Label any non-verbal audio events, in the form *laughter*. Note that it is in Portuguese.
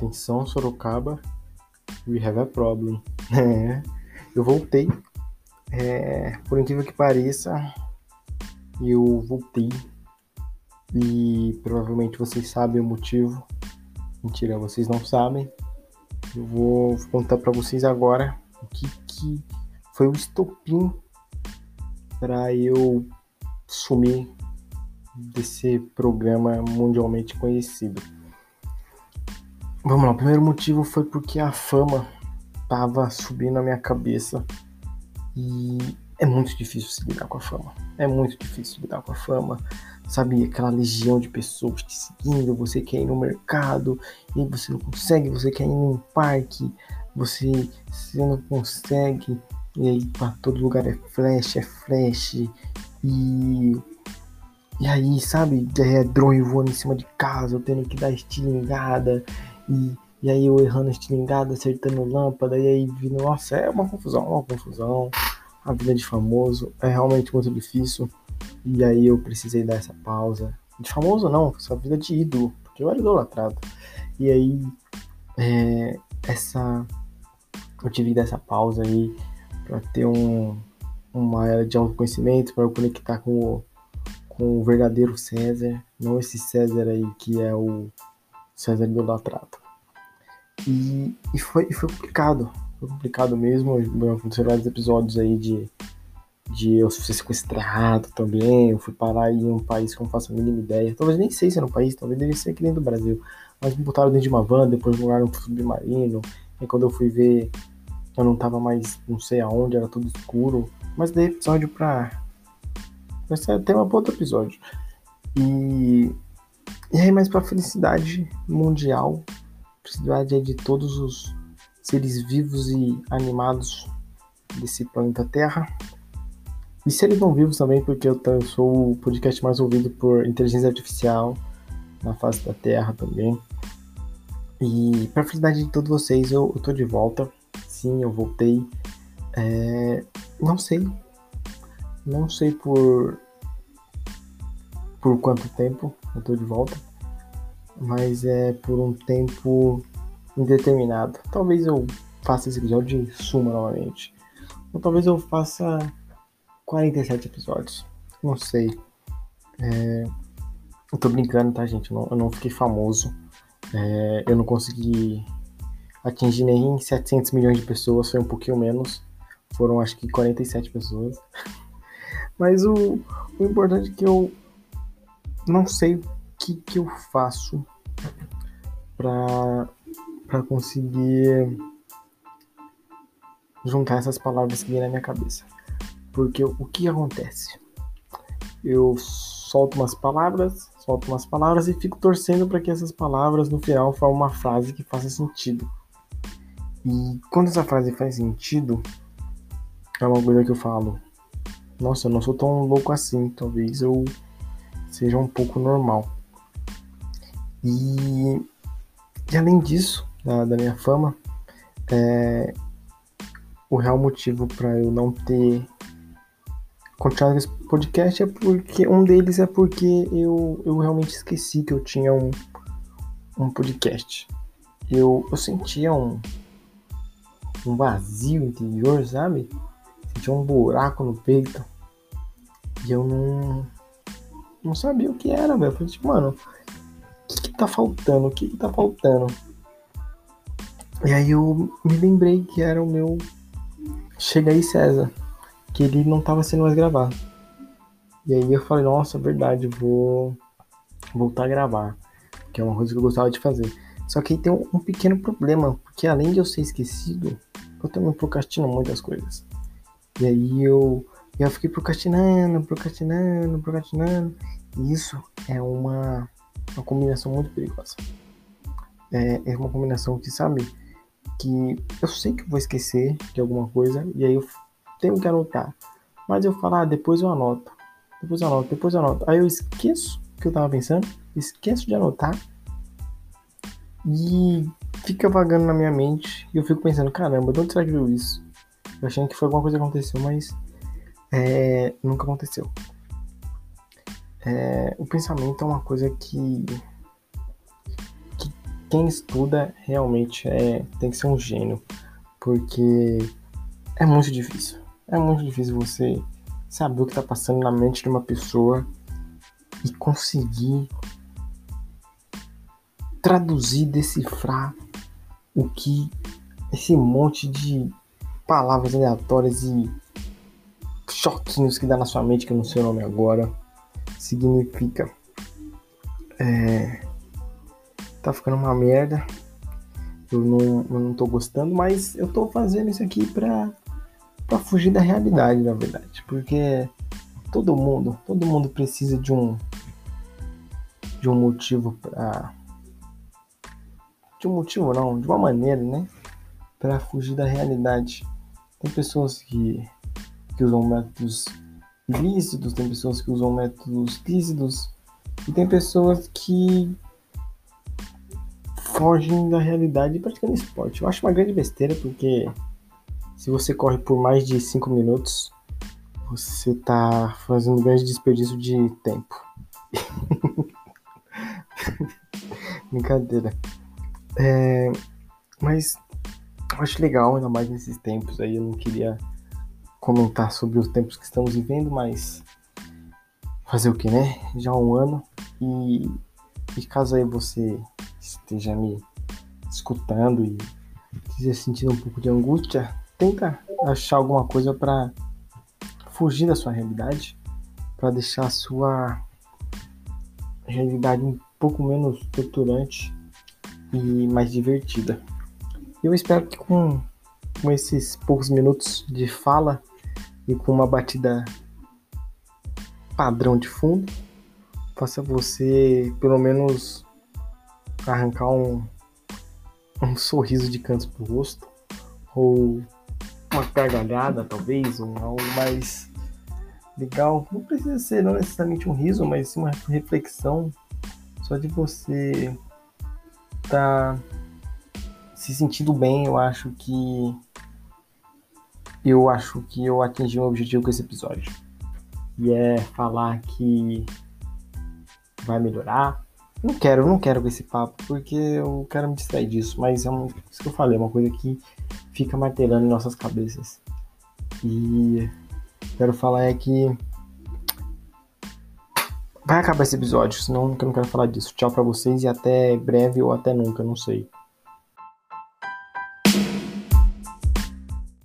Atenção, Sorocaba. We have a problem. *laughs* É, eu voltei. É, por incrível que pareça, eu voltei. E provavelmente vocês sabem o motivo. Mentira, vocês não sabem. Eu vou contar para vocês agora o que, que foi o estopim para eu sumir desse programa mundialmente conhecido. Vamos lá, o primeiro motivo foi porque a fama tava subindo na minha cabeça e é muito difícil se lidar com a fama. É muito difícil lidar com a fama. Sabe, aquela legião de pessoas te seguindo, você quer ir no mercado e você não consegue, você quer ir num parque, você, você não consegue, e aí pra todo lugar é flash, é flash, e. E aí, sabe, é drone voando em cima de casa, eu tendo que dar estilingada, e, e aí eu errando estilingada, acertando lâmpada, e aí vindo, nossa, é uma confusão, uma confusão. A vida de famoso é realmente muito difícil. E aí eu precisei dar essa pausa. De famoso não, só vida de ídolo, porque eu era idolatrado. E aí, é, essa. Eu tive que dar essa pausa aí para ter um, uma era de autoconhecimento, para eu conectar com o, com o verdadeiro César, não esse César aí que é o César idolatrado. E, e, foi, e foi complicado, foi complicado mesmo. Aconteceram vários episódios aí de, de eu ser sequestrado também. Eu fui parar em um país que eu não faço a mínima ideia. Talvez nem sei se era um país, talvez devia ser aqui dentro do Brasil. Mas me botaram dentro de uma van, depois jogaram pro submarino. E quando eu fui ver, eu não tava mais, não sei aonde, era tudo escuro. Mas dei episódio pra. Esse é tema pra outro episódio. E. E aí, mais pra felicidade mundial, felicidade é de todos os seres vivos e animados desse planeta Terra. E seres não vivos também, porque eu sou o podcast mais ouvido por inteligência artificial na face da Terra também. E para felicidade de todos vocês, eu, eu tô de volta. Sim, eu voltei. É, não sei. Não sei por por quanto tempo eu tô de volta, mas é por um tempo indeterminado. Talvez eu faça esse episódio e suma novamente. Ou talvez eu faça 47 episódios. Não sei. É... Eu tô brincando, tá, gente? Eu não, fiquei famoso. É... Eu não consegui atingir nem 700 milhões de pessoas, foi um pouquinho menos. Foram acho que 47 pessoas. *laughs* Mas o, o importante é que eu não sei que, que eu faço para conseguir juntar essas palavras que vêm na minha cabeça. Porque o que acontece? Eu solto umas palavras, solto umas palavras e fico torcendo para que essas palavras no final formem uma frase que faça sentido. E quando essa frase faz sentido, é uma coisa que eu falo. Nossa, eu não sou tão louco assim. Talvez eu seja um pouco normal. E, e além disso, da, da minha fama, é, o real motivo para eu não ter continuado esse podcast é porque um deles é porque eu, eu realmente esqueci que eu tinha um, um podcast. Eu, eu sentia um, um vazio interior, sabe? Sentia um buraco no peito. E eu não, não sabia o que era, velho. Falei, tipo, mano, que, que tá faltando? O que, que tá faltando? E aí eu me lembrei que era o meu Chega aí César, que ele não tava sendo mais gravado. E aí eu falei, nossa, verdade, vou voltar a gravar. Que é uma coisa que eu gostava de fazer. Só que aí tem um, um pequeno problema, porque além de eu ser esquecido, eu também procrastino muitas coisas. E aí eu, eu fiquei procrastinando, procrastinando, procrastinando. E isso é uma, uma combinação muito perigosa. É, é uma combinação que, sabe, que eu sei que vou esquecer de alguma coisa e aí eu tenho que anotar. Mas eu falo, ah, depois eu anoto. Depois eu anoto, depois eu anoto. Aí eu esqueço o que eu tava pensando, esqueço de anotar e fica vagando na minha mente e eu fico pensando, caramba, de onde será que viu isso? Eu achando que foi alguma coisa que aconteceu, mas é, nunca aconteceu. É, o pensamento é uma coisa que, que quem estuda realmente é, tem que ser um gênio, porque é muito difícil. É muito difícil você saber o que está passando na mente de uma pessoa e conseguir traduzir, decifrar o que esse monte de palavras aleatórias e choquinhos que dá na sua mente, que eu não sei o nome agora, significa. É, tá ficando uma merda. Eu não, eu não tô gostando, mas eu tô fazendo isso aqui pra, pra fugir da realidade, na verdade. Porque todo mundo, todo mundo precisa de um de um motivo pra de um motivo não, de uma maneira, né? Para fugir da realidade. Tem pessoas que, que usam métodos ilícitos, tem pessoas que usam métodos lícitos e tem pessoas que fogem da realidade praticando esporte. Eu acho uma grande besteira porque se você corre por mais de 5 minutos, você tá fazendo um grande desperdício de tempo. *laughs* Brincadeira. É, mas eu acho legal, ainda mais nesses tempos aí. Eu não queria comentar sobre os tempos que estamos vivendo, mas fazer o que, né? Já há um ano. E, e caso aí você esteja me escutando e esteja sentindo um pouco de angústia, tenta achar alguma coisa para fugir da sua realidade, para deixar a sua realidade um pouco menos torturante e mais divertida. Eu espero que com, com esses poucos minutos de fala e com uma batida padrão de fundo, faça você pelo menos arrancar um, um sorriso de canto pro rosto ou uma gargalhada talvez, ou algo mais legal. Não precisa ser não necessariamente um riso, mas uma reflexão só de você tá se sentindo bem, eu acho que eu acho que eu atingi um objetivo com esse episódio. E é falar que vai melhorar. Não quero, não quero com esse papo, porque eu quero me distrair disso, mas é isso que eu falei, é uma coisa que fica martelando em nossas cabeças. E quero falar é que vai acabar esse episódio, senão eu não quero falar disso. Tchau para vocês e até breve ou até nunca, não sei.